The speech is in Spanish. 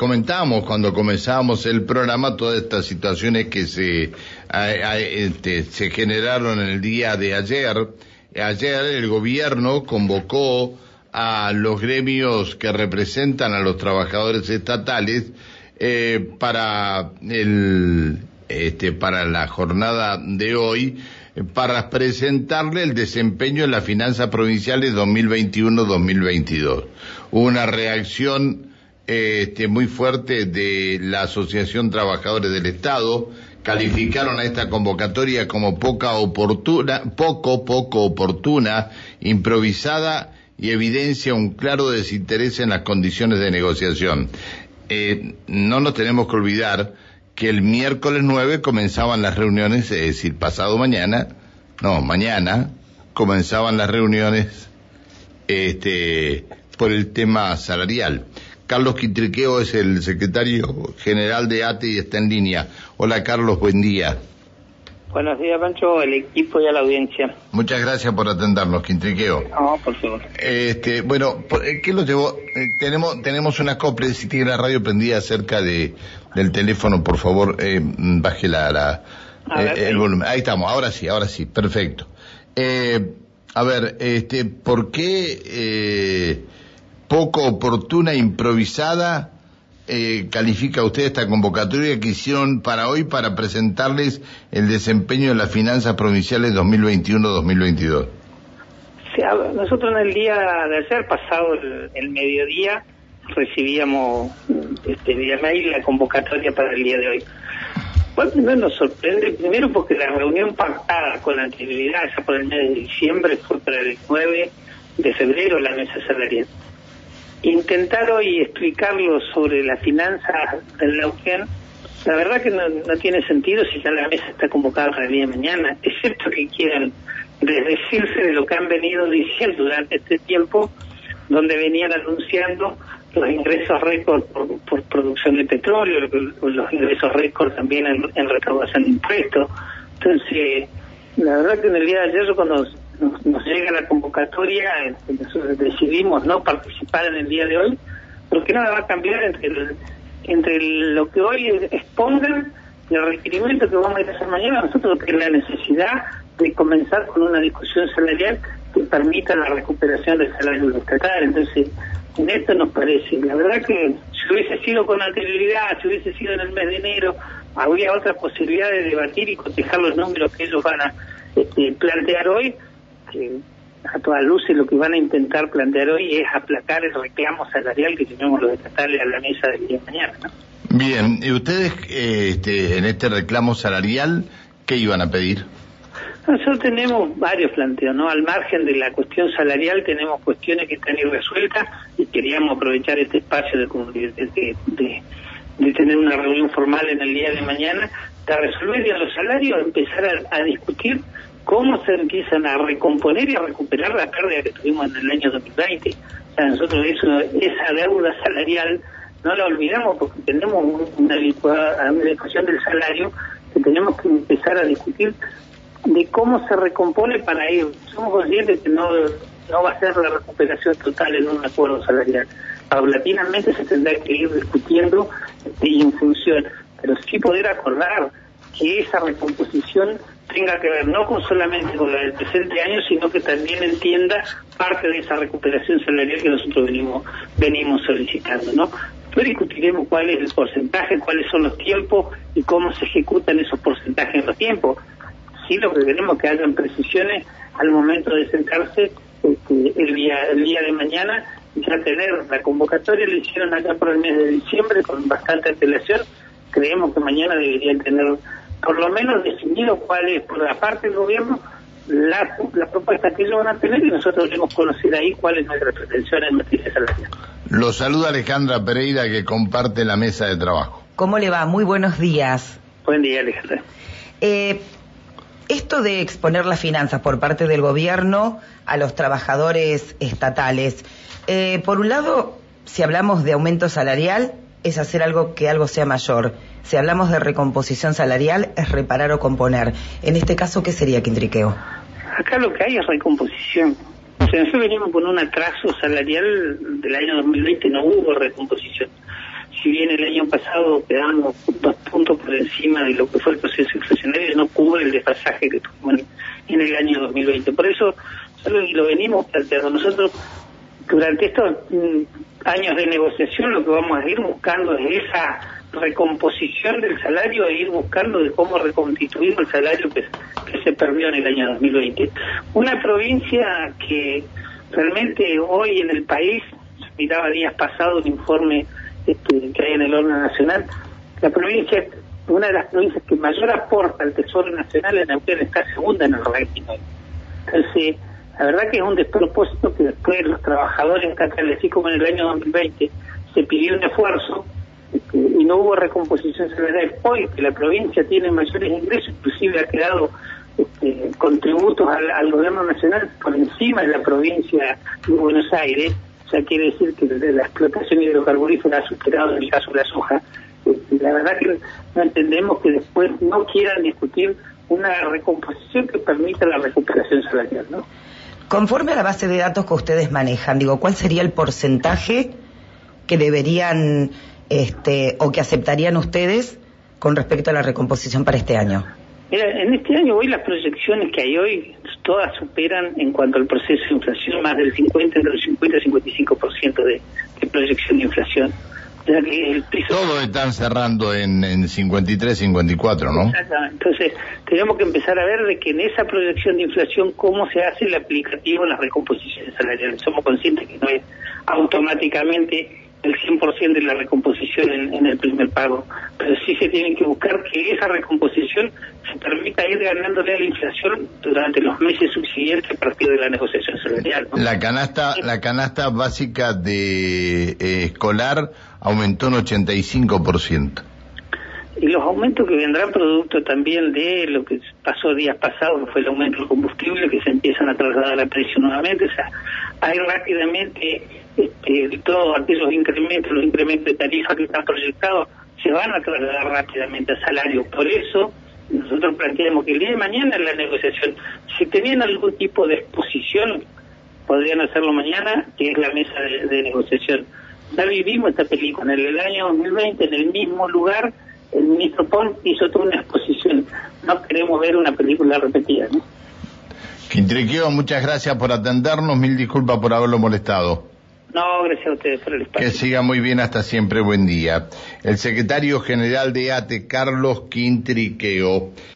comentábamos cuando comenzábamos el programa todas estas situaciones que se, este, se generaron en el día de ayer. Ayer el gobierno convocó a los gremios que representan a los trabajadores estatales eh, para el este, para la jornada de hoy para presentarle el desempeño en las finanzas provinciales 2021-2022. Una reacción este, muy fuerte de la Asociación Trabajadores del Estado, calificaron a esta convocatoria como poca oportuna, poco, poco oportuna, improvisada y evidencia un claro desinterés en las condiciones de negociación. Eh, no nos tenemos que olvidar que el miércoles 9 comenzaban las reuniones, es decir, pasado mañana, no, mañana comenzaban las reuniones este, por el tema salarial. Carlos Quitriqueo es el secretario general de ATE y está en línea. Hola Carlos, buen día. Buenos días, Pancho, el equipo y a la audiencia. Muchas gracias por atendernos, Quintriqueo. No, por favor. Este, bueno, eh, ¿qué lo llevó? Eh, tenemos, tenemos una copla, si tiene la radio prendida cerca de, del teléfono, por favor, eh, baje la, la el volumen. Ahí estamos, ahora sí, ahora sí, perfecto. a ver, este, ¿por qué poco oportuna, improvisada? eh, califica usted esta convocatoria que hicieron para hoy para presentarles el desempeño de las finanzas provinciales 2021-2022? nosotros en el día de ayer, pasado el, mediodía, recibíamos este, vía mail la convocatoria para el día de hoy. Bueno, nos sorprende, primero porque la reunión pactada con la anterioridad, ya por el mes de diciembre, fue para el 9 de febrero la mesa salarial intentar hoy explicarlo sobre la finanza del Neuquén, la verdad que no, tiene sentido si ya la mesa está convocada para el día de mañana, excepto que quieran desdecirse de lo que han venido diciendo durante este tiempo, donde venían anunciando los ingresos récord por, producción de petróleo, los ingresos récord también en, en recaudación de impuestos. Entonces, la verdad que en el día de ayer cuando nos, llega la convocatoria, nosotros decidimos no participar en el día de hoy, porque nada va a cambiar entre, entre lo que hoy expongan y el requerimiento que vamos a hacer mañana. Nosotros tenemos la necesidad de comenzar con una discusión salarial que permita la recuperación del salario estatal. Entonces, en esto nos parece. La verdad que si hubiese sido con anterioridad, si hubiese sido en el mes de enero, habría otra posibilidad de debatir y cotejar los números que ellos van a este, plantear hoy que a todas luces lo que van a intentar plantear hoy es aplacar el reclamo salarial que tenemos los estatales a la mesa del día de mañana. Bien, ¿y ustedes eh, este, en este reclamo salarial qué iban a pedir? Nosotros tenemos varios planteos, ¿no? Al margen de la cuestión salarial tenemos cuestiones que están irresueltas y queríamos aprovechar este espacio de, de, de, tener una reunión formal en el día de mañana, de resolver ya los salarios, empezar a discutir cómo se empiezan a recomponer y a recuperar la pérdida que tuvimos en el año 2020. O sea, nosotros eso, esa deuda salarial no la olvidamos porque tenemos una adecuación del salario que tenemos que empezar a discutir de cómo se recompone para ir. Somos conscientes que no, no va a ser la recuperación total en un acuerdo salarial. Paulatinamente se tendrá que ir discutiendo y en función, pero sí poder acordar que esa recomposición tenga que ver no con solamente con la del presente año, sino que también entienda parte de esa recuperación salarial que nosotros venimos venimos solicitando, ¿no? Después discutiremos cuál es el porcentaje, cuáles son los tiempos y cómo se ejecutan esos porcentajes en los tiempos. Sí, lo que queremos que hayan precisiones al momento de sentarse este, el día el día de mañana ya tener la convocatoria lo hicieron acá por el mes de diciembre con bastante antelación creemos que mañana deberían tener por lo menos definido cuál es, por la parte del gobierno, la, propuesta que ellos van a tener y nosotros debemos conocer ahí cuál es nuestra pretensión en materia salarial. Lo saluda Alejandra Pereira que comparte la mesa de trabajo. ¿Cómo le va? Muy buenos días. Buen día, Alejandra. Eh, esto de exponer las finanzas por parte del gobierno a los trabajadores estatales, eh, por un lado, si hablamos de aumento salarial, es hacer algo que algo sea mayor. Si hablamos de recomposición salarial, es reparar o componer. En este caso, ¿qué sería quintriqueo? Acá lo que hay es recomposición. O sea, nosotros venimos con un atraso salarial del año 2020, no hubo recomposición. si bien el año pasado quedamos dos puntos por encima de lo que fue el proceso inflacionario, no cubre el desfasaje que tuvimos en el año 2020. Por eso, solo lo venimos planteando nosotros durante estos mm, años de negociación, lo que vamos a ir buscando es esa recomposición del salario e ir buscando de cómo reconstituir el salario que, se perdió en el año 2020. Una provincia que realmente hoy en el país, miraba días pasados un informe este, que hay en el orden nacional, la provincia, una de las provincias que mayor aporta al Tesoro Nacional en Neuquén está segunda en el ranking. Entonces, la verdad que es un despropósito que después los trabajadores así como en el año 2020, se pidió un esfuerzo este, y no hubo recomposición salarial. Hoy que la provincia tiene mayores ingresos, inclusive ha quedado este, contributos al, gobierno nacional por encima de la provincia de Buenos Aires, o sea, quiere decir que la explotación hidrocarburífera ha superado en el caso de la soja. Este, la verdad que no entendemos que después no quieran discutir una recomposición que permita la recuperación salarial, ¿no? Conforme a la base de datos que ustedes manejan, digo, ¿cuál sería el porcentaje que deberían este, o que aceptarían ustedes con respecto a la recomposición para este año? Mira, en este año hoy las proyecciones que hay hoy todas superan en cuanto al proceso de inflación más del 50, entre el 50 y 55% de, de proyección de inflación. El Todos están cerrando en, en 53, 54, ¿no? Exactamente. Entonces, tenemos que empezar a ver de que en esa proyección de inflación cómo se hace el aplicativo en las recomposiciones salariales. Somos conscientes que no es automáticamente el 100% de la recomposición en, el primer pago, pero sí se tiene que buscar que esa recomposición se permita ir ganándole a la inflación durante los meses subsiguientes a partir de la negociación salarial. La canasta, la canasta básica de eh, escolar aumentó un 85%. Y los aumentos que vendrán producto también de lo que pasó días pasados, que fue el aumento del combustible, que se empiezan a trasladar a precio nuevamente, o sea, hay rápidamente este, todos aquellos incrementos, los incrementos de tarifa que están proyectados, se van a trasladar rápidamente a salario. Por eso, nosotros planteamos que el día de mañana en la negociación, si tenían algún tipo de exposición, podrían hacerlo mañana, que es la mesa de, negociación. Ya vivimos esta película en el año 2020, en el mismo lugar, el ministro Pons hizo toda una exposición. No queremos ver una película repetida, ¿no? Quintriqueo, muchas gracias por atendernos, mil disculpas por haberlo molestado. No, gracias a ustedes por el espacio. Que siga muy bien hasta siempre, buen día. El secretario general de ATE, Carlos Quintriqueo.